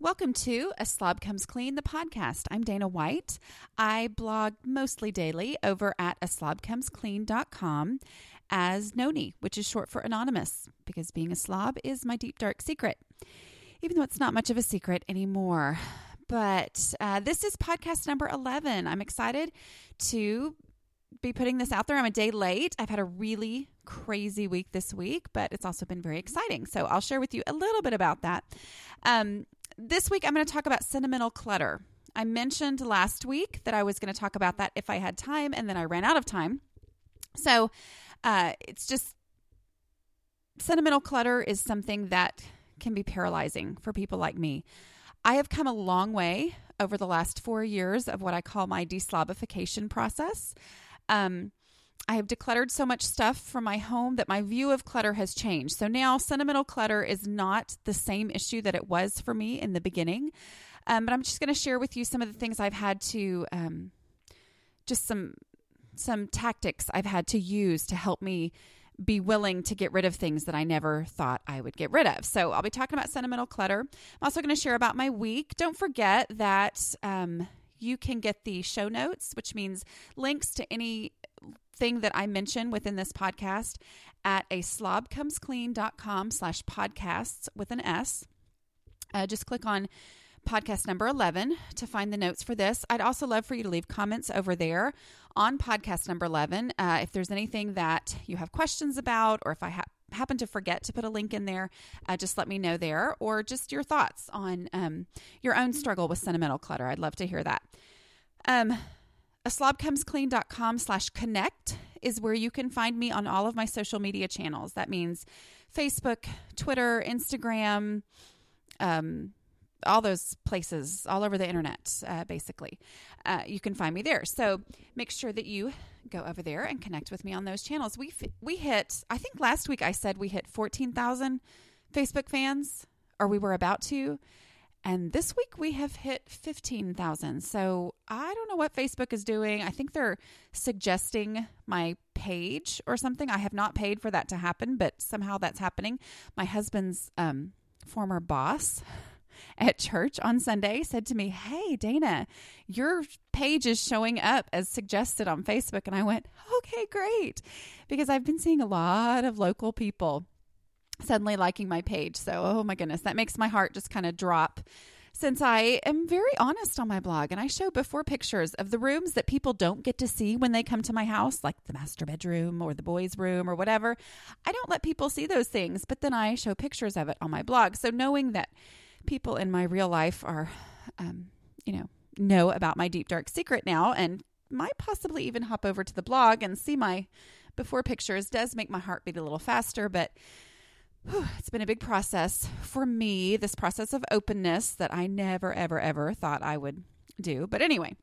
Welcome to A Slob Comes Clean, the podcast. I'm Dana White. I blog mostly daily over at aslobcomesclean.com as Nony, which is short for anonymous, because being a slob is my deep, dark secret, even though it's not much of a secret anymore. But uh, this is podcast number 11. I'm excited to be putting this out there. I'm a day late. I've had a really crazy week this week, but it's also been very exciting. So I'll share with you a little bit about that. Um, this week, I'm going to talk about sentimental clutter. I mentioned last week that I was going to talk about that if I had time, and then I ran out of time. So uh, it's just sentimental clutter is something that can be paralyzing for people like me. I have come a long way over the last four years of what I call my deslobification process. Um, I have decluttered so much stuff from my home that my view of clutter has changed. So now sentimental clutter is not the same issue that it was for me in the beginning. Um, but I'm just going to share with you some of the things I've had to, um, just some some tactics I've had to use to help me be willing to get rid of things that I never thought I would get rid of. So I'll be talking about sentimental clutter. I'm also going to share about my week. Don't forget that um, you can get the show notes, which means links to any thing that I mention within this podcast at a slobcomesclean.com slash podcasts with an S. Uh, just click on podcast number 11 to find the notes for this. I'd also love for you to leave comments over there on podcast number 11. Uh, if there's anything that you have questions about, or if I ha- happen to forget to put a link in there, uh, just let me know there, or just your thoughts on um, your own struggle with sentimental clutter. I'd love to hear that. Um, a slobcomesclean.com slash connect is where you can find me on all of my social media channels. That means Facebook, Twitter, Instagram, um, all those places all over the internet, uh, basically. Uh, you can find me there. So make sure that you go over there and connect with me on those channels. We we hit. I think last week I said we hit fourteen thousand Facebook fans, or we were about to. And this week we have hit 15,000. So I don't know what Facebook is doing. I think they're suggesting my page or something. I have not paid for that to happen, but somehow that's happening. My husband's um, former boss at church on Sunday said to me, Hey, Dana, your page is showing up as suggested on Facebook. And I went, Okay, great. Because I've been seeing a lot of local people suddenly liking my page. So, oh my goodness, that makes my heart just kind of drop since I am very honest on my blog and I show before pictures of the rooms that people don't get to see when they come to my house, like the master bedroom or the boys' room or whatever. I don't let people see those things, but then I show pictures of it on my blog. So knowing that people in my real life are, um, you know, know about my deep dark secret now and might possibly even hop over to the blog and see my before pictures does make my heart beat a little faster, but it's been a big process for me, this process of openness that I never, ever, ever thought I would do. But anyway,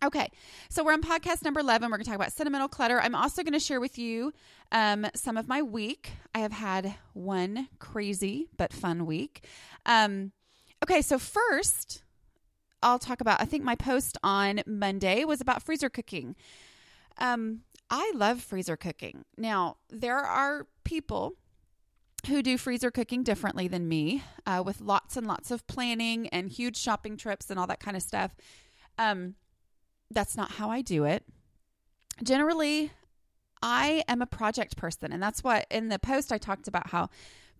Okay, so we're on podcast number 11. We're going to talk about sentimental clutter. I'm also going to share with you um, some of my week. I have had one crazy but fun week. Um, okay, so first, I'll talk about, I think my post on Monday was about freezer cooking. Um, I love freezer cooking. Now, there are people who do freezer cooking differently than me uh, with lots and lots of planning and huge shopping trips and all that kind of stuff. Um, that's not how I do it. Generally, I am a project person, and that's what in the post I talked about how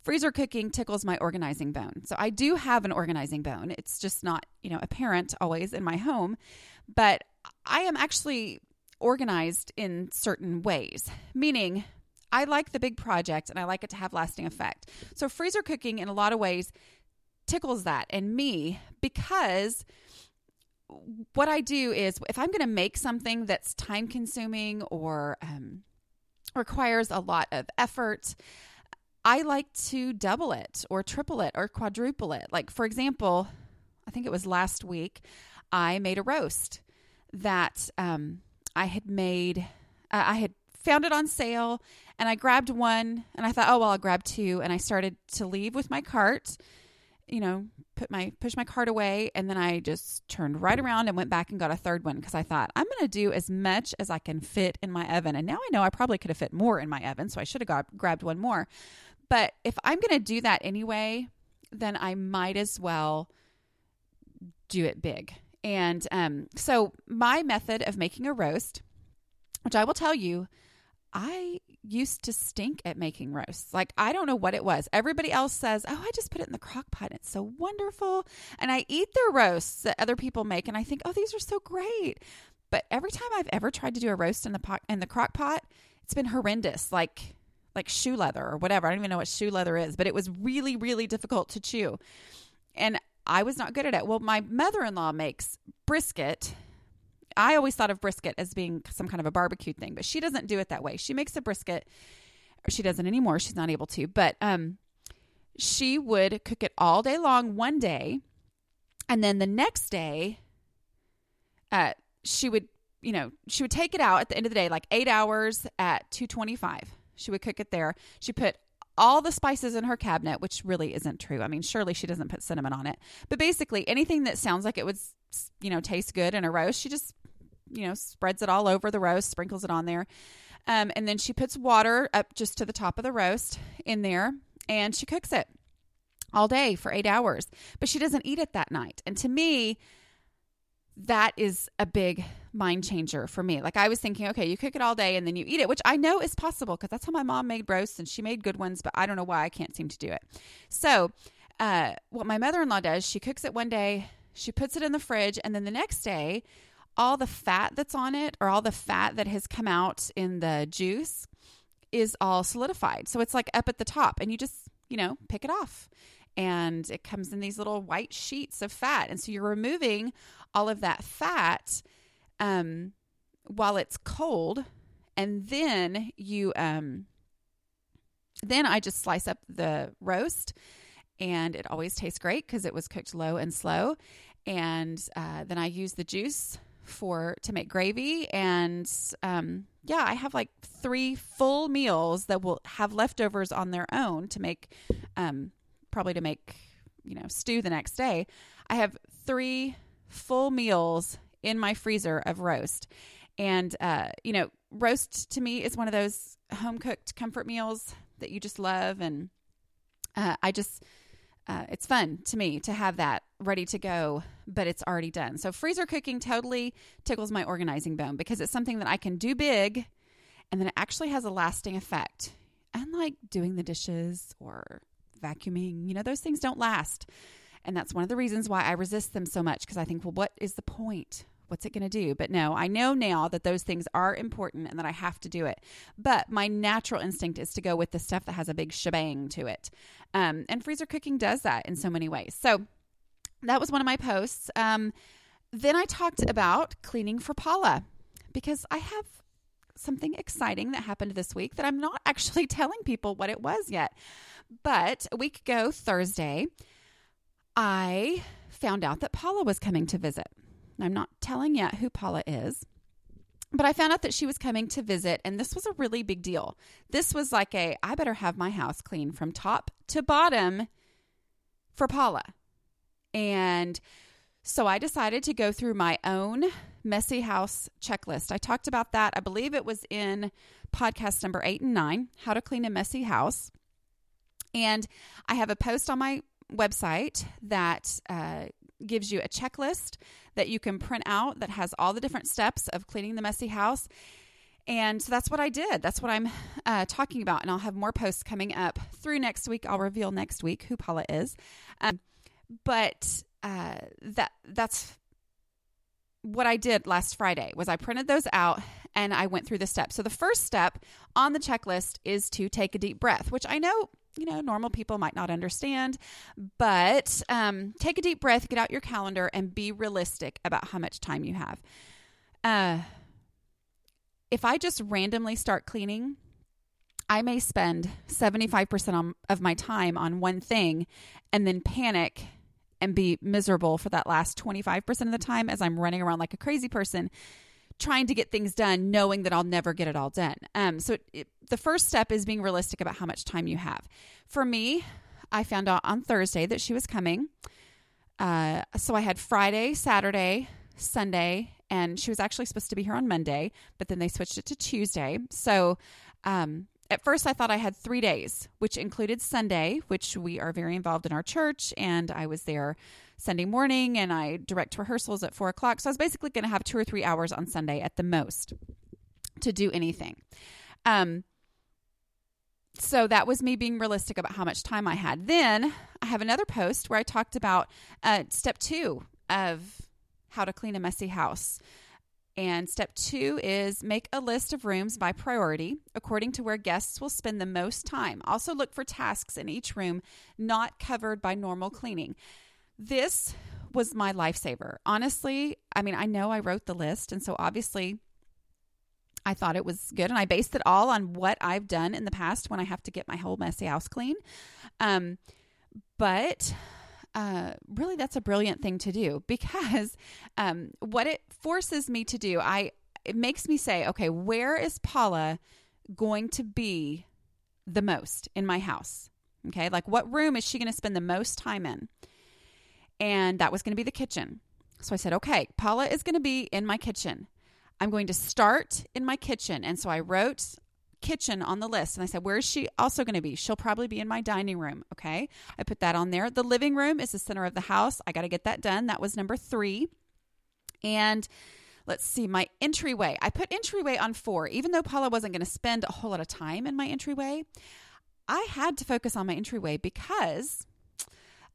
freezer cooking tickles my organizing bone. So I do have an organizing bone. It's just not, you know, apparent always in my home, but I am actually organized in certain ways, meaning I like the big project and I like it to have lasting effect. So freezer cooking in a lot of ways tickles that and me because what I do is if I'm going to make something that's time consuming or um, requires a lot of effort, I like to double it or triple it or quadruple it. Like, for example, I think it was last week, I made a roast that um, I had made, uh, I had found it on sale and I grabbed one and I thought, oh, well, I'll grab two. And I started to leave with my cart you know, put my push my cart away and then I just turned right around and went back and got a third one because I thought I'm going to do as much as I can fit in my oven. And now I know I probably could have fit more in my oven, so I should have grabbed one more. But if I'm going to do that anyway, then I might as well do it big. And um, so, my method of making a roast, which I will tell you, I used to stink at making roasts. Like, I don't know what it was. Everybody else says, Oh, I just put it in the crock pot. It's so wonderful. And I eat their roasts that other people make, and I think, Oh, these are so great. But every time I've ever tried to do a roast in the pot in the crock pot, it's been horrendous. Like, like shoe leather or whatever. I don't even know what shoe leather is, but it was really, really difficult to chew. And I was not good at it. Well, my mother in law makes brisket. I always thought of brisket as being some kind of a barbecue thing, but she doesn't do it that way. She makes a brisket. She doesn't anymore. She's not able to, but um, she would cook it all day long one day, and then the next day, uh, she would, you know, she would take it out at the end of the day, like eight hours at two twenty-five. She would cook it there. She put all the spices in her cabinet, which really isn't true. I mean, surely she doesn't put cinnamon on it. But basically, anything that sounds like it would, you know, taste good in a roast, she just, you know, spreads it all over the roast, sprinkles it on there. Um, and then she puts water up just to the top of the roast in there and she cooks it all day for eight hours. But she doesn't eat it that night. And to me, that is a big mind changer for me. Like I was thinking, okay, you cook it all day and then you eat it, which I know is possible because that's how my mom made roasts and she made good ones, but I don't know why I can't seem to do it. So, uh, what my mother in law does, she cooks it one day, she puts it in the fridge, and then the next day, all the fat that's on it or all the fat that has come out in the juice is all solidified. So it's like up at the top, and you just, you know, pick it off. And it comes in these little white sheets of fat. And so you're removing all of that fat um, while it's cold, and then you um, then I just slice up the roast, and it always tastes great because it was cooked low and slow. And uh, then I use the juice for to make gravy, and um, yeah, I have like three full meals that will have leftovers on their own to make, um, probably to make you know stew the next day. I have three full meals in my freezer of roast. And, uh, you know, roast to me is one of those home cooked comfort meals that you just love. And uh, I just, uh, it's fun to me to have that ready to go, but it's already done. So, freezer cooking totally tickles my organizing bone because it's something that I can do big and then it actually has a lasting effect. Unlike doing the dishes or vacuuming, you know, those things don't last. And that's one of the reasons why I resist them so much because I think, well, what is the point? What's it going to do? But no, I know now that those things are important and that I have to do it. But my natural instinct is to go with the stuff that has a big shebang to it. Um, and freezer cooking does that in so many ways. So that was one of my posts. Um, then I talked about cleaning for Paula because I have something exciting that happened this week that I'm not actually telling people what it was yet. But a week ago, Thursday, I found out that Paula was coming to visit. I'm not telling yet who Paula is, but I found out that she was coming to visit, and this was a really big deal. This was like a I better have my house clean from top to bottom for Paula. And so I decided to go through my own messy house checklist. I talked about that. I believe it was in podcast number eight and nine How to Clean a Messy House. And I have a post on my website that uh, gives you a checklist that you can print out that has all the different steps of cleaning the messy house. And so that's what I did. That's what I'm uh, talking about. And I'll have more posts coming up through next week. I'll reveal next week who Paula is. Um, but uh, that that's what I did last Friday was I printed those out and I went through the steps. So the first step on the checklist is to take a deep breath, which I know you know, normal people might not understand. But um, take a deep breath, get out your calendar, and be realistic about how much time you have. Uh, if I just randomly start cleaning, I may spend 75% on, of my time on one thing and then panic and be miserable for that last 25% of the time as I'm running around like a crazy person trying to get things done, knowing that I'll never get it all done. Um, so it, it, the first step is being realistic about how much time you have. For me, I found out on Thursday that she was coming. Uh, so I had Friday, Saturday, Sunday, and she was actually supposed to be here on Monday, but then they switched it to Tuesday. So um, at first I thought I had three days, which included Sunday, which we are very involved in our church, and I was there Sunday morning and I direct rehearsals at four o'clock. So I was basically going to have two or three hours on Sunday at the most to do anything. Um, so that was me being realistic about how much time I had. Then I have another post where I talked about uh, step two of how to clean a messy house. And step two is make a list of rooms by priority according to where guests will spend the most time. Also, look for tasks in each room not covered by normal cleaning. This was my lifesaver. Honestly, I mean, I know I wrote the list, and so obviously I thought it was good, and I based it all on what I've done in the past when I have to get my whole messy house clean. Um, but uh, really, that's a brilliant thing to do because um, what it forces me to do, I it makes me say, okay, where is Paula going to be the most in my house? Okay, like what room is she going to spend the most time in? And that was going to be the kitchen. So I said, okay, Paula is going to be in my kitchen. I'm going to start in my kitchen. And so I wrote kitchen on the list and I said, Where is she also going to be? She'll probably be in my dining room. Okay. I put that on there. The living room is the center of the house. I got to get that done. That was number three. And let's see, my entryway. I put entryway on four, even though Paula wasn't going to spend a whole lot of time in my entryway. I had to focus on my entryway because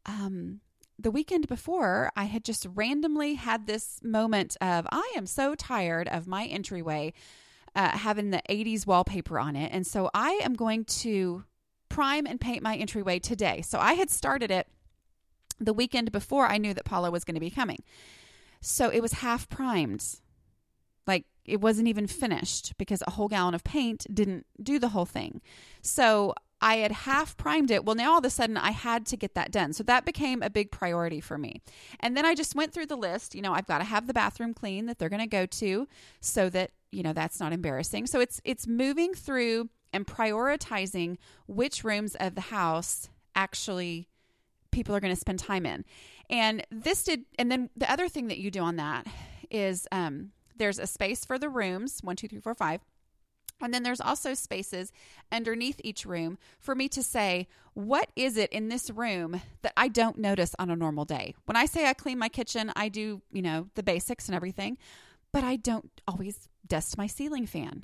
um, the weekend before, I had just randomly had this moment of, I am so tired of my entryway uh, having the 80s wallpaper on it. And so I am going to prime and paint my entryway today. So I had started it the weekend before I knew that Paula was going to be coming. So it was half primed. Like it wasn't even finished because a whole gallon of paint didn't do the whole thing. So I had half primed it. Well, now all of a sudden I had to get that done. So that became a big priority for me. And then I just went through the list. You know, I've got to have the bathroom clean that they're going to go to so that, you know, that's not embarrassing. So it's it's moving through and prioritizing which rooms of the house actually people are going to spend time in. And this did and then the other thing that you do on that is um there's a space for the rooms, one, two, three, four, five and then there's also spaces underneath each room for me to say, what is it in this room that I don't notice on a normal day? When I say I clean my kitchen, I do, you know, the basics and everything, but I don't always dust my ceiling fan.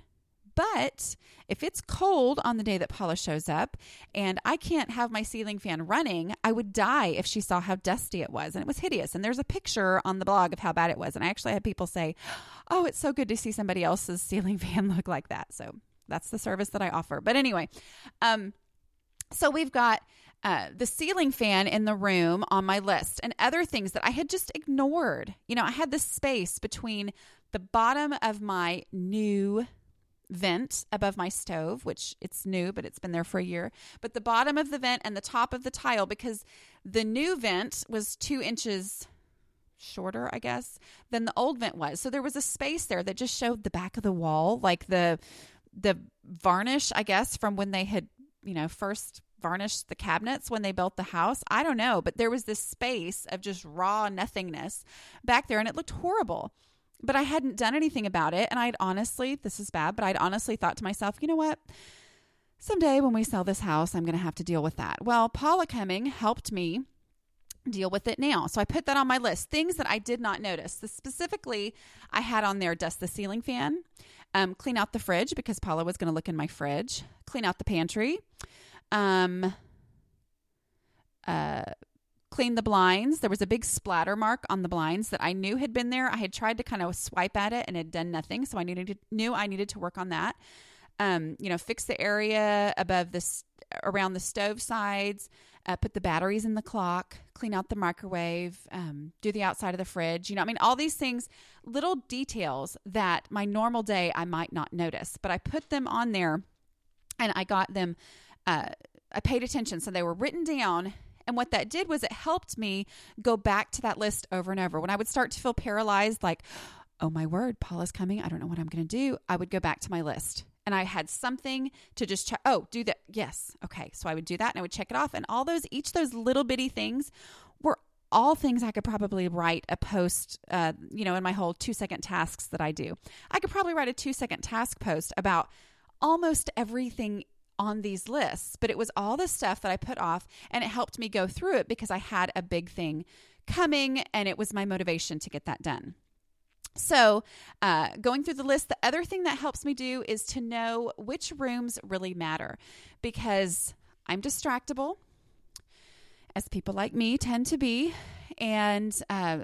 But if it's cold on the day that Paula shows up and I can't have my ceiling fan running, I would die if she saw how dusty it was. And it was hideous. And there's a picture on the blog of how bad it was. And I actually had people say, Oh, it's so good to see somebody else's ceiling fan look like that. So that's the service that I offer. But anyway, um, so we've got uh, the ceiling fan in the room on my list and other things that I had just ignored. You know, I had this space between the bottom of my new vent above my stove, which it's new, but it's been there for a year. But the bottom of the vent and the top of the tile, because the new vent was two inches shorter, I guess, than the old vent was. So there was a space there that just showed the back of the wall, like the the varnish, I guess, from when they had, you know, first varnished the cabinets when they built the house. I don't know, but there was this space of just raw nothingness back there and it looked horrible but I hadn't done anything about it. And I'd honestly, this is bad, but I'd honestly thought to myself, you know what? Someday when we sell this house, I'm going to have to deal with that. Well, Paula coming helped me deal with it now. So I put that on my list. Things that I did not notice. So specifically, I had on there dust the ceiling fan, um, clean out the fridge because Paula was going to look in my fridge, clean out the pantry, um, uh, cleaned the blinds. There was a big splatter mark on the blinds that I knew had been there. I had tried to kind of swipe at it and had done nothing, so I needed to, knew I needed to work on that. Um, you know, fix the area above this around the stove sides, uh, put the batteries in the clock, clean out the microwave, um, do the outside of the fridge. You know, I mean, all these things, little details that my normal day I might not notice, but I put them on there, and I got them. Uh, I paid attention, so they were written down and what that did was it helped me go back to that list over and over. When I would start to feel paralyzed, like, oh my word, Paula's coming. I don't know what I'm going to do. I would go back to my list and I had something to just check. Oh, do that. Yes. Okay. So I would do that and I would check it off. And all those, each those little bitty things were all things I could probably write a post, uh, you know, in my whole two second tasks that I do. I could probably write a two second task post about almost everything on these lists, but it was all the stuff that I put off and it helped me go through it because I had a big thing coming and it was my motivation to get that done. So, uh, going through the list, the other thing that helps me do is to know which rooms really matter because I'm distractible, as people like me tend to be. And uh,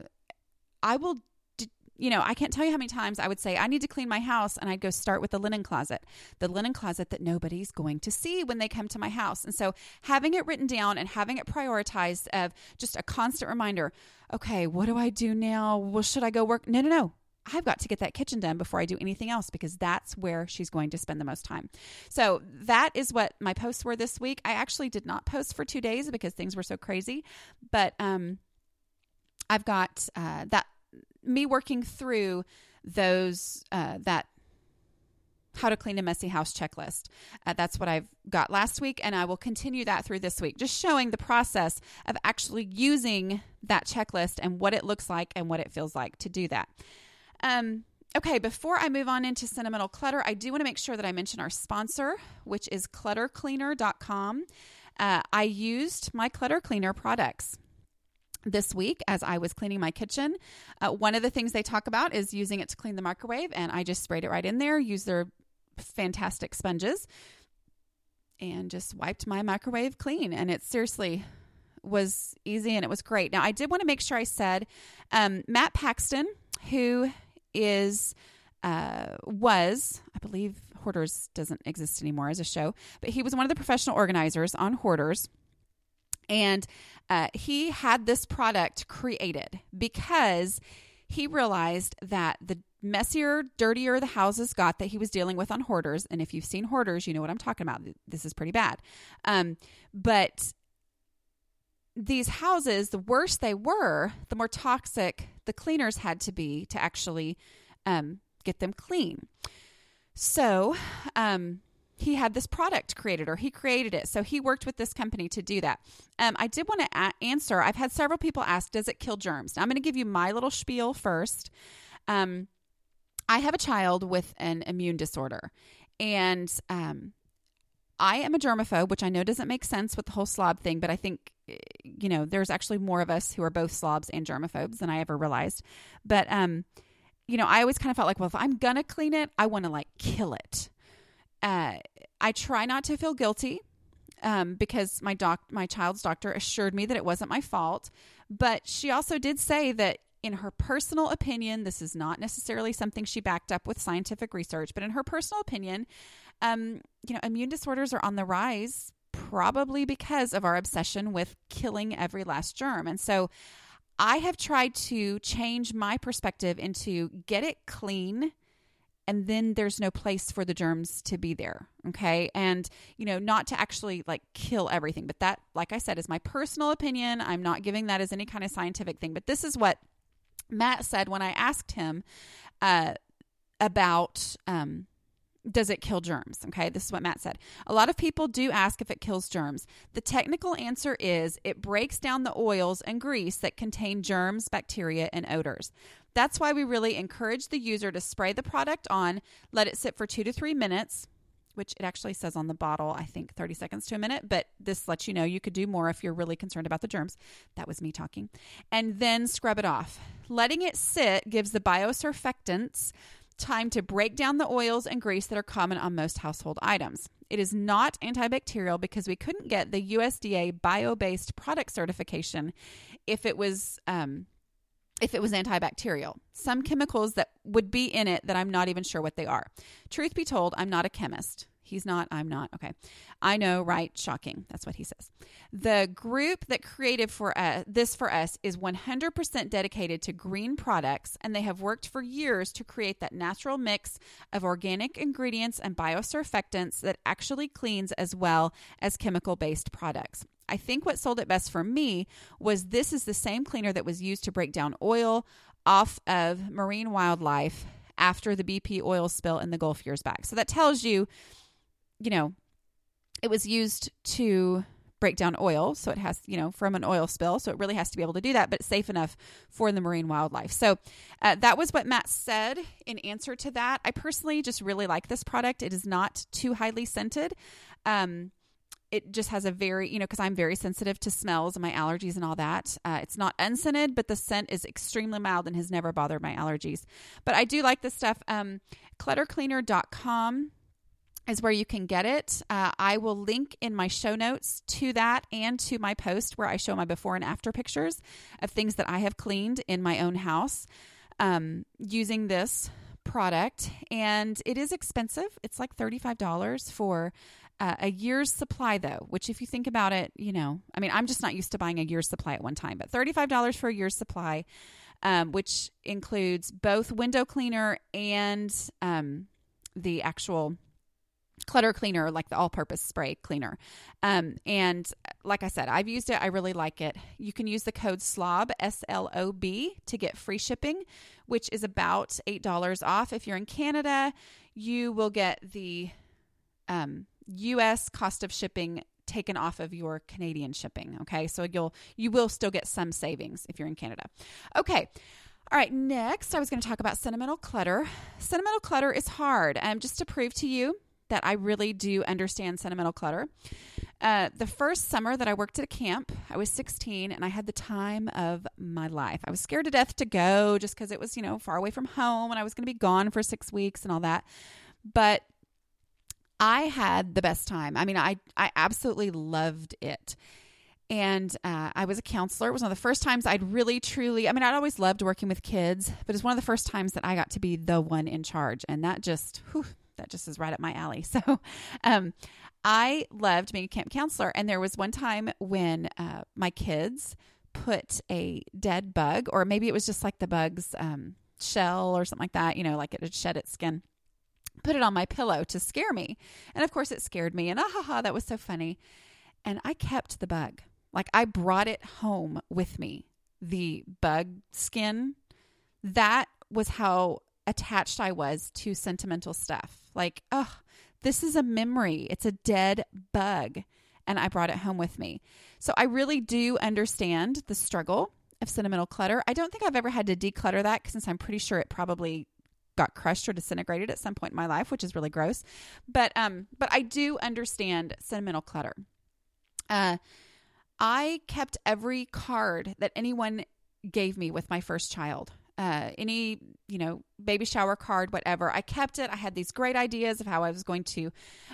I will you know, I can't tell you how many times I would say, I need to clean my house, and I'd go start with the linen closet, the linen closet that nobody's going to see when they come to my house. And so having it written down and having it prioritized of just a constant reminder, okay, what do I do now? Well, should I go work? No, no, no. I've got to get that kitchen done before I do anything else because that's where she's going to spend the most time. So that is what my posts were this week. I actually did not post for two days because things were so crazy, but um, I've got uh, that me working through those uh, that how to clean a messy house checklist. Uh, that's what I've got last week, and I will continue that through this week, just showing the process of actually using that checklist and what it looks like and what it feels like to do that. Um, okay, before I move on into sentimental clutter, I do want to make sure that I mention our sponsor, which is cluttercleaner.com. Uh, I used my clutter cleaner products this week as I was cleaning my kitchen. Uh, one of the things they talk about is using it to clean the microwave, and I just sprayed it right in there, used their fantastic sponges, and just wiped my microwave clean. And it seriously was easy and it was great. Now, I did want to make sure I said um, Matt Paxton, who is, uh, was, I believe Hoarders doesn't exist anymore as a show, but he was one of the professional organizers on Hoarders. And uh, he had this product created because he realized that the messier, dirtier the houses got that he was dealing with on hoarders, and if you've seen hoarders, you know what I'm talking about. This is pretty bad. Um, but these houses, the worse they were, the more toxic the cleaners had to be to actually um, get them clean. So, um, he had this product created or he created it. So he worked with this company to do that. Um, I did want to a- answer. I've had several people ask, does it kill germs? Now, I'm going to give you my little spiel first. Um, I have a child with an immune disorder, and um, I am a germaphobe, which I know doesn't make sense with the whole slob thing, but I think, eh, you know, there's actually more of us who are both slobs and germaphobes than I ever realized. But, um, you know, I always kind of felt like, well, if I'm going to clean it, I want to like kill it. Uh, I try not to feel guilty um, because my doc, my child's doctor assured me that it wasn't my fault. But she also did say that in her personal opinion, this is not necessarily something she backed up with scientific research, but in her personal opinion, um, you know, immune disorders are on the rise probably because of our obsession with killing every last germ. And so I have tried to change my perspective into get it clean and then there's no place for the germs to be there okay and you know not to actually like kill everything but that like i said is my personal opinion i'm not giving that as any kind of scientific thing but this is what matt said when i asked him uh, about um, does it kill germs? Okay, this is what Matt said. A lot of people do ask if it kills germs. The technical answer is it breaks down the oils and grease that contain germs, bacteria, and odors. That's why we really encourage the user to spray the product on, let it sit for two to three minutes, which it actually says on the bottle, I think 30 seconds to a minute, but this lets you know you could do more if you're really concerned about the germs. That was me talking. And then scrub it off. Letting it sit gives the biosurfactants time to break down the oils and grease that are common on most household items. It is not antibacterial because we couldn't get the USDA bio based product certification if it was. Um, if it was antibacterial. Some chemicals that would be in it that I'm not even sure what they are. Truth be told, I'm not a chemist. He's not, I'm not. Okay. I know, right? Shocking. That's what he says. The group that created for uh, this for us is 100% dedicated to green products, and they have worked for years to create that natural mix of organic ingredients and biosurfactants that actually cleans as well as chemical based products. I think what sold it best for me was this is the same cleaner that was used to break down oil off of marine wildlife after the BP oil spill in the Gulf years back. So that tells you you know, it was used to break down oil. So it has, you know, from an oil spill. So it really has to be able to do that, but safe enough for the marine wildlife. So uh, that was what Matt said in answer to that. I personally just really like this product. It is not too highly scented. Um, it just has a very, you know, because I'm very sensitive to smells and my allergies and all that. Uh, it's not unscented, but the scent is extremely mild and has never bothered my allergies. But I do like this stuff. Um, cluttercleaner.com is where you can get it. Uh, I will link in my show notes to that and to my post where I show my before and after pictures of things that I have cleaned in my own house um, using this product. And it is expensive. It's like $35 for uh, a year's supply, though, which, if you think about it, you know, I mean, I'm just not used to buying a year's supply at one time, but $35 for a year's supply, um, which includes both window cleaner and um, the actual clutter cleaner, like the all purpose spray cleaner. Um, and like I said, I've used it. I really like it. You can use the code SLOB, S L O B, to get free shipping, which is about $8 off. If you're in Canada, you will get the um, US cost of shipping taken off of your Canadian shipping. Okay. So you'll, you will still get some savings if you're in Canada. Okay. All right, next I was going to talk about sentimental clutter. Sentimental clutter is hard. Um, just to prove to you that I really do understand sentimental clutter. Uh, the first summer that I worked at a camp, I was 16 and I had the time of my life. I was scared to death to go just because it was, you know, far away from home and I was going to be gone for six weeks and all that. But I had the best time. I mean, I, I absolutely loved it. And uh, I was a counselor. It was one of the first times I'd really, truly, I mean, I'd always loved working with kids, but it's one of the first times that I got to be the one in charge. And that just, whew, that just is right up my alley. So, um, I loved being a camp counselor. And there was one time when uh, my kids put a dead bug, or maybe it was just like the bug's um, shell or something like that, you know, like it had shed its skin put it on my pillow to scare me. And of course, it scared me. And ah, ha, ha, that was so funny. And I kept the bug. Like I brought it home with me, the bug skin. That was how attached I was to sentimental stuff. Like, oh, this is a memory. It's a dead bug. And I brought it home with me. So I really do understand the struggle of sentimental clutter. I don't think I've ever had to declutter that since I'm pretty sure it probably got crushed or disintegrated at some point in my life, which is really gross. But um, but I do understand sentimental clutter. Uh, I kept every card that anyone gave me with my first child. Uh, any you know baby shower card, whatever. I kept it. I had these great ideas of how I was going to.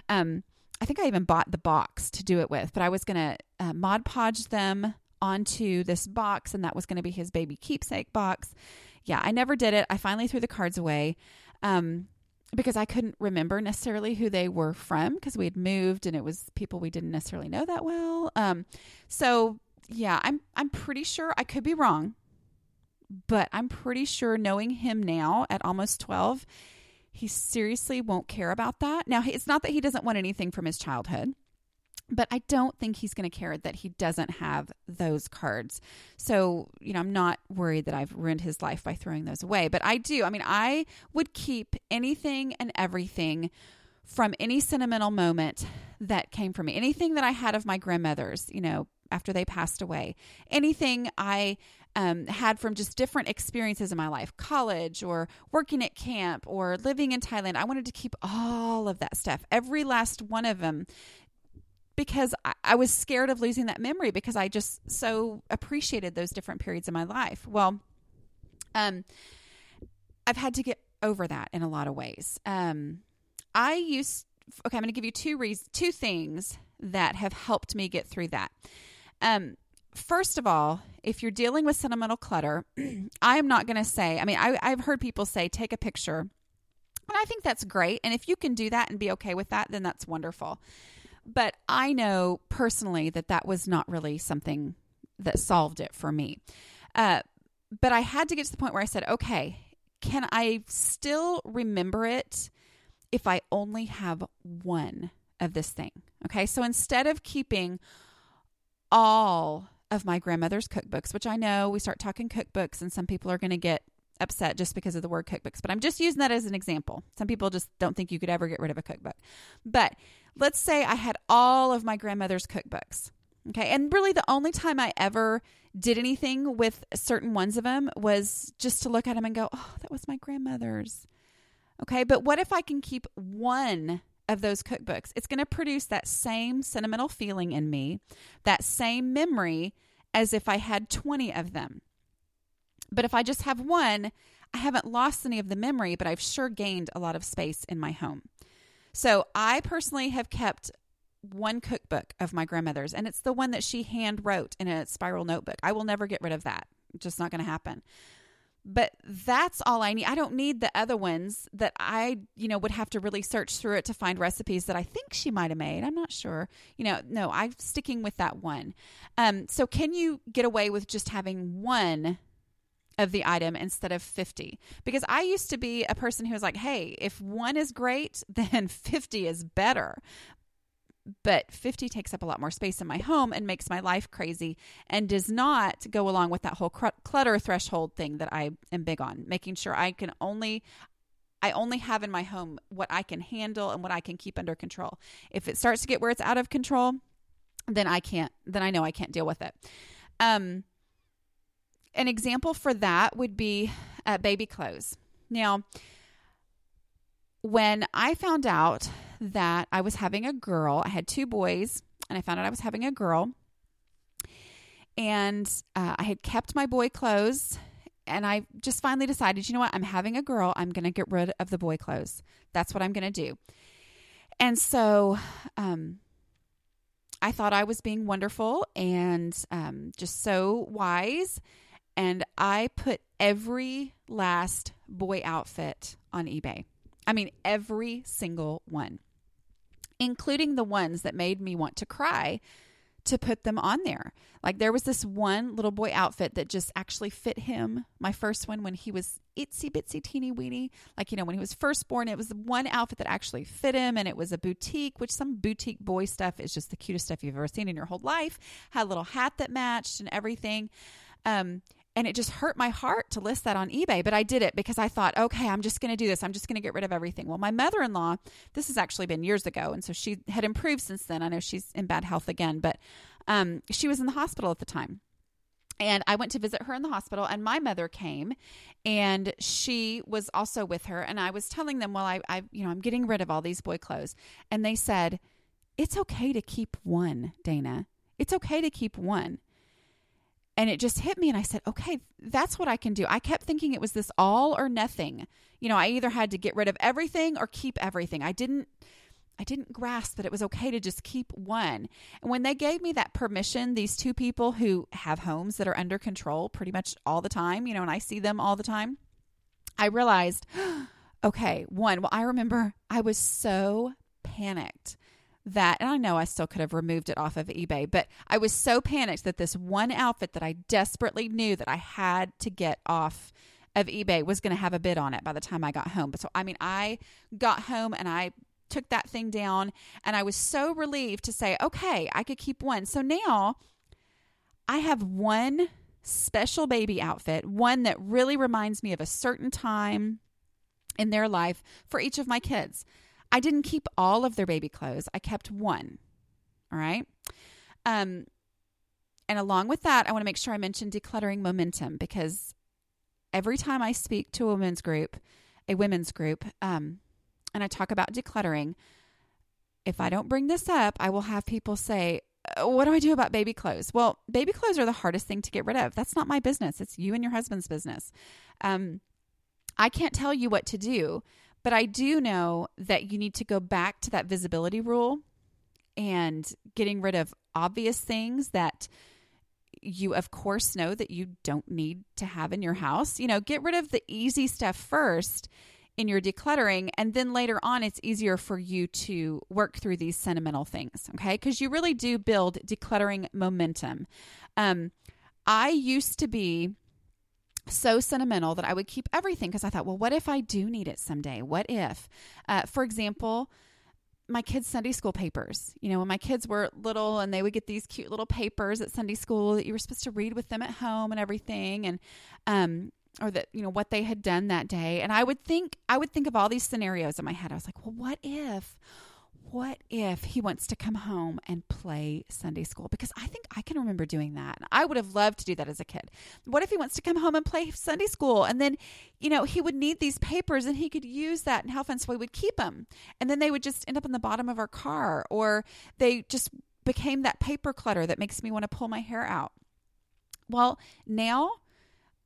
Um, I think I even bought the box to do it with, but I was going to uh, Mod Podge them onto this box, and that was going to be his baby keepsake box yeah, I never did it. I finally threw the cards away um, because I couldn't remember necessarily who they were from because we had moved and it was people we didn't necessarily know that well. Um, so yeah, I'm I'm pretty sure I could be wrong, but I'm pretty sure knowing him now at almost twelve, he seriously won't care about that. Now it's not that he doesn't want anything from his childhood but I don't think he's going to care that he doesn't have those cards. So, you know, I'm not worried that I've ruined his life by throwing those away. But I do. I mean, I would keep anything and everything from any sentimental moment that came from me. Anything that I had of my grandmother's, you know, after they passed away. Anything I um, had from just different experiences in my life, college or working at camp or living in Thailand. I wanted to keep all of that stuff, every last one of them, because I, I was scared of losing that memory because I just so appreciated those different periods of my life. Well, um, I've had to get over that in a lot of ways. Um, I used okay. I'm going to give you two reasons, two things that have helped me get through that. Um, first of all, if you're dealing with sentimental clutter, I am not going to say. I mean, I, I've heard people say take a picture, and I think that's great. And if you can do that and be okay with that, then that's wonderful. But I know personally that that was not really something that solved it for me. Uh, but I had to get to the point where I said, okay, can I still remember it if I only have one of this thing? Okay, so instead of keeping all of my grandmother's cookbooks, which I know we start talking cookbooks and some people are going to get upset just because of the word cookbooks, but I'm just using that as an example. Some people just don't think you could ever get rid of a cookbook. But let's say I had all of my grandmother's cookbooks. Okay. And really, the only time I ever did anything with certain ones of them was just to look at them and go, oh, that was my grandmother's. Okay. But what if I can keep one of those cookbooks, it's going to produce that same sentimental feeling in me, that same memory as if I had 20 of them. But if I just have one, I haven't lost any of the memory, but I've sure gained a lot of space in my home. So I personally have kept one cookbook of my grandmother's, and it's the one that she hand wrote in a spiral notebook. I will never get rid of that. Just not going to happen. But that's all I need. I don't need the other ones that I, you know, would have to really search through it to find recipes that I think she might have made. I'm not sure. You know, no, I'm sticking with that one. Um, so can you get away with just having one of the item instead of 50 because I used to be a person who was like, hey, if one is great, then 50 is better. But 50 takes up a lot more space in my home and makes my life crazy and does not go along with that whole clutter threshold thing that I am big on, making sure I can only I only have in my home what I can handle and what I can keep under control. If it starts to get where it's out of control, then I can't then I know I can't deal with it. Um an example for that would be uh, baby clothes. Now, when I found out that I was having a girl, I had two boys, and I found out I was having a girl, and uh, I had kept my boy clothes. And I just finally decided, you know what? I'm having a girl. I'm going to get rid of the boy clothes. That's what I'm going to do. And so, um, I thought I was being wonderful and um, just so wise and I put every last boy outfit on eBay. I mean, every single one, including the ones that made me want to cry to put them on there. Like there was this one little boy outfit that just actually fit him. My first one when he was itsy bitsy teeny weeny. Like, you know, when he was first born, it was the one outfit that actually fit him and it was a boutique, which some boutique boy stuff is just the cutest stuff you've ever seen in your whole life. Had a little hat that matched and everything. Um, and it just hurt my heart to list that on eBay, but I did it because I thought, okay, I'm just going to do this. I'm just going to get rid of everything. Well, my mother in law, this has actually been years ago. And so she had improved since then. I know she's in bad health again, but um, she was in the hospital at the time. And I went to visit her in the hospital, and my mother came, and she was also with her. And I was telling them, well, I, I, you know, I'm getting rid of all these boy clothes, and they said, it's okay to keep one, Dana. It's okay to keep one. And it just hit me, and I said, okay, that's what I can do. I kept thinking it was this all or nothing. You know, I either had to get rid of everything or keep everything. I didn't. I didn't grasp that it was okay to just keep one. And when they gave me that permission, these two people who have homes that are under control pretty much all the time, you know, and I see them all the time, I realized, okay, one, well, I remember I was so panicked that, and I know I still could have removed it off of eBay, but I was so panicked that this one outfit that I desperately knew that I had to get off of eBay was going to have a bid on it by the time I got home. But so, I mean, I got home and I took that thing down and I was so relieved to say, okay, I could keep one. So now I have one special baby outfit, one that really reminds me of a certain time in their life for each of my kids. I didn't keep all of their baby clothes. I kept one. All right. Um, and along with that, I want to make sure I mention decluttering momentum because every time I speak to a women's group, a women's group, um, and I talk about decluttering, if I don't bring this up, I will have people say, uh, What do I do about baby clothes? Well, baby clothes are the hardest thing to get rid of. That's not my business, it's you and your husband's business. Um, I can't tell you what to do, but I do know that you need to go back to that visibility rule and getting rid of obvious things that you, of course, know that you don't need to have in your house. You know, get rid of the easy stuff first in your decluttering, and then later on, it's easier for you to work through these sentimental things, okay? Because you really do build decluttering momentum. Um, I used to be so sentimental that I would keep everything because I thought, well, what if I do need it someday? What if, uh, for example, my kids' Sunday school papers. You know, when my kids were little and they would get these cute little papers at Sunday school that you were supposed to read with them at home and everything, and um, or that you know what they had done that day. And I would think, I would think of all these scenarios in my head. I was like, well, what if? What if he wants to come home and play Sunday school? Because I think I can remember doing that. I would have loved to do that as a kid. What if he wants to come home and play Sunday school? And then, you know, he would need these papers and he could use that and how fun. So we would keep them. And then they would just end up in the bottom of our car or they just became that paper clutter that makes me want to pull my hair out. Well, now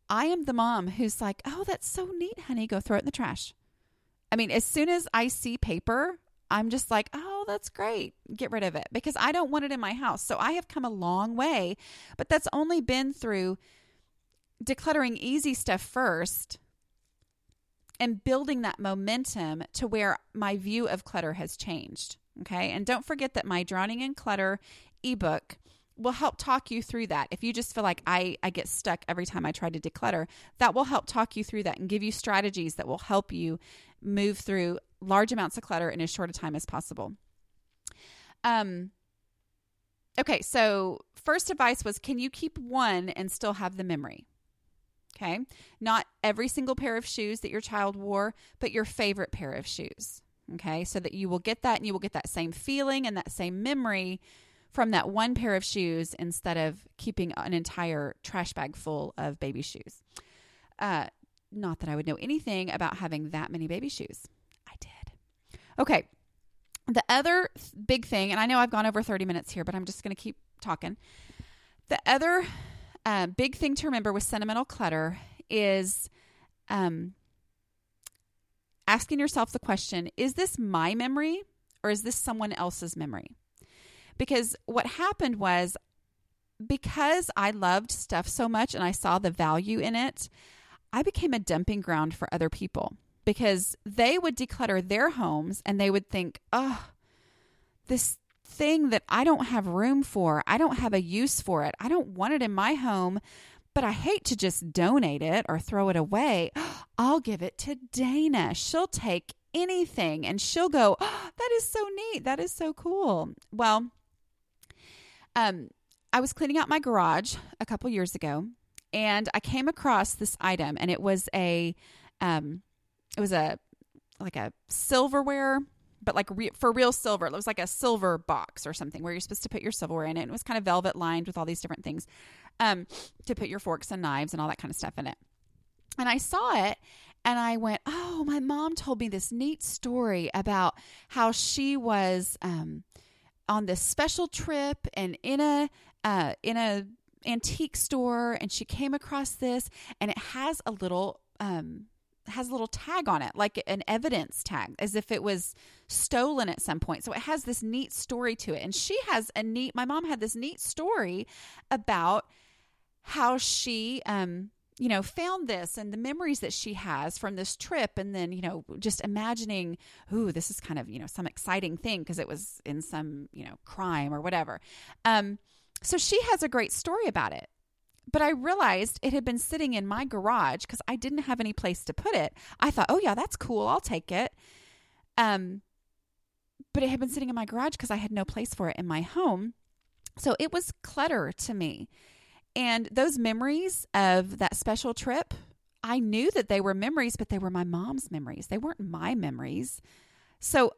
I am the mom who's like, oh, that's so neat, honey. Go throw it in the trash. I mean, as soon as I see paper, I'm just like, oh, that's great. Get rid of it because I don't want it in my house. So I have come a long way, but that's only been through decluttering easy stuff first and building that momentum to where my view of clutter has changed. Okay. And don't forget that my Drowning in Clutter ebook will help talk you through that. If you just feel like I, I get stuck every time I try to declutter, that will help talk you through that and give you strategies that will help you move through large amounts of clutter in as short a time as possible. Um, okay, so first advice was can you keep one and still have the memory? Okay, not every single pair of shoes that your child wore, but your favorite pair of shoes. Okay, so that you will get that and you will get that same feeling and that same memory from that one pair of shoes instead of keeping an entire trash bag full of baby shoes. Uh, not that I would know anything about having that many baby shoes. I did. Okay. The other big thing, and I know I've gone over 30 minutes here, but I'm just going to keep talking. The other uh, big thing to remember with sentimental clutter is um, asking yourself the question is this my memory or is this someone else's memory? Because what happened was because I loved stuff so much and I saw the value in it, I became a dumping ground for other people because they would declutter their homes and they would think, oh, this thing that I don't have room for, I don't have a use for it, I don't want it in my home, but I hate to just donate it or throw it away. I'll give it to Dana. She'll take anything and she'll go, oh, that is so neat. That is so cool. Well, um, I was cleaning out my garage a couple years ago, and I came across this item, and it was a, um, it was a like a silverware, but like re- for real silver. It was like a silver box or something where you're supposed to put your silverware in it. And It was kind of velvet lined with all these different things, um, to put your forks and knives and all that kind of stuff in it. And I saw it and I went, Oh, my mom told me this neat story about how she was um, on this special trip and in a uh, in a antique store and she came across this and it has a little um has a little tag on it like an evidence tag as if it was stolen at some point. So it has this neat story to it. And she has a neat my mom had this neat story about how she um you know, found this and the memories that she has from this trip. And then, you know, just imagining, ooh, this is kind of, you know, some exciting thing because it was in some, you know, crime or whatever. Um, so she has a great story about it. But I realized it had been sitting in my garage because I didn't have any place to put it. I thought, oh, yeah, that's cool. I'll take it. Um, but it had been sitting in my garage because I had no place for it in my home. So it was clutter to me. And those memories of that special trip, I knew that they were memories, but they were my mom's memories. They weren't my memories. So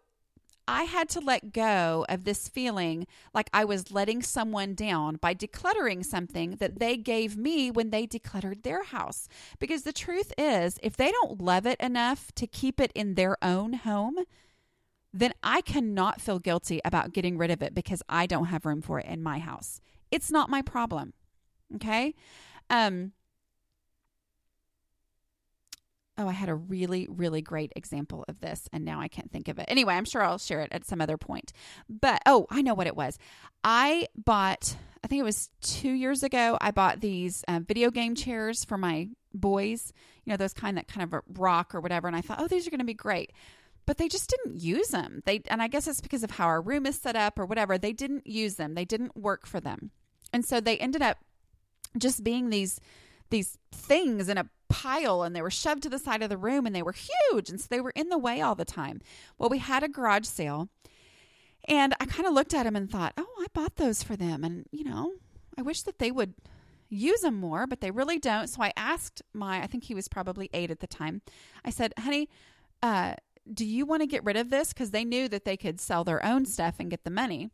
I had to let go of this feeling like I was letting someone down by decluttering something that they gave me when they decluttered their house. Because the truth is, if they don't love it enough to keep it in their own home, then I cannot feel guilty about getting rid of it because I don't have room for it in my house. It's not my problem. Okay. Um, oh, I had a really, really great example of this, and now I can't think of it. Anyway, I'm sure I'll share it at some other point. But oh, I know what it was. I bought, I think it was two years ago, I bought these uh, video game chairs for my boys, you know, those kind that kind of rock or whatever. And I thought, oh, these are going to be great. But they just didn't use them. They, and I guess it's because of how our room is set up or whatever. They didn't use them. They didn't work for them. And so they ended up just being these these things in a pile and they were shoved to the side of the room and they were huge and so they were in the way all the time. Well, we had a garage sale and I kind of looked at them and thought, "Oh, I bought those for them and, you know, I wish that they would use them more, but they really don't." So I asked my I think he was probably 8 at the time. I said, "Honey, uh do you want to get rid of this? Because they knew that they could sell their own stuff and get the money.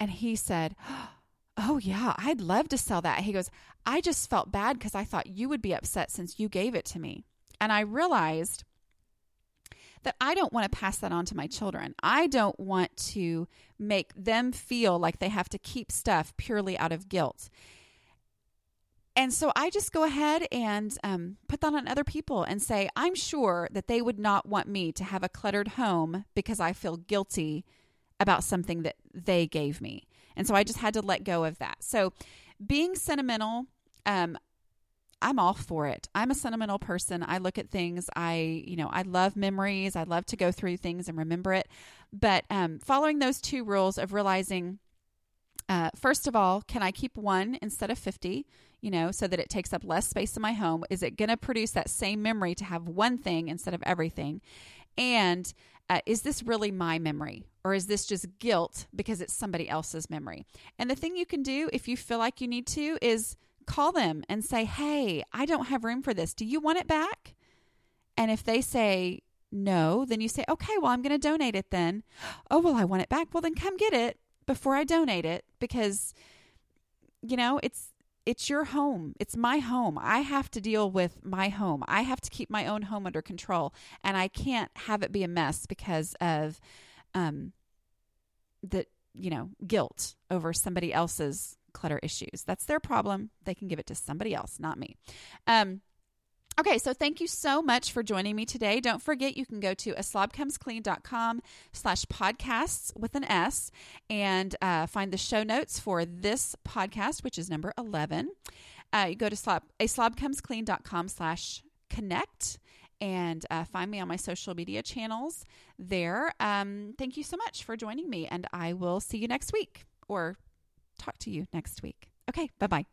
And he said, Oh, yeah, I'd love to sell that. He goes, I just felt bad because I thought you would be upset since you gave it to me. And I realized that I don't want to pass that on to my children. I don't want to make them feel like they have to keep stuff purely out of guilt. And so I just go ahead and um, put that on other people and say, I'm sure that they would not want me to have a cluttered home because I feel guilty about something that they gave me. And so I just had to let go of that. So being sentimental, um, I'm all for it. I'm a sentimental person. I look at things. I, you know, I love memories. I love to go through things and remember it. But um, following those two rules of realizing, uh, first of all, can I keep one instead of 50? you know, so that it takes up less space in my home? Is it going to produce that same memory to have one thing instead of everything? And uh, is this really my memory or is this just guilt because it's somebody else's memory? And the thing you can do if you feel like you need to is call them and say, Hey, I don't have room for this. Do you want it back? And if they say no, then you say, Okay, well, I'm going to donate it then. Oh, well, I want it back. Well, then come get it before I donate it because, you know, it's it's your home. It's my home. I have to deal with my home. I have to keep my own home under control, and I can't have it be a mess because of um the you know guilt over somebody else's clutter issues. That's their problem. They can give it to somebody else, not me. Um Okay, so thank you so much for joining me today. Don't forget you can go to aslobcomesclean.com slash podcasts with an S and uh, find the show notes for this podcast, which is number 11. Uh, you go to slob, aslobcomesclean.com slash connect and uh, find me on my social media channels there. Um, thank you so much for joining me, and I will see you next week or talk to you next week. Okay, bye bye.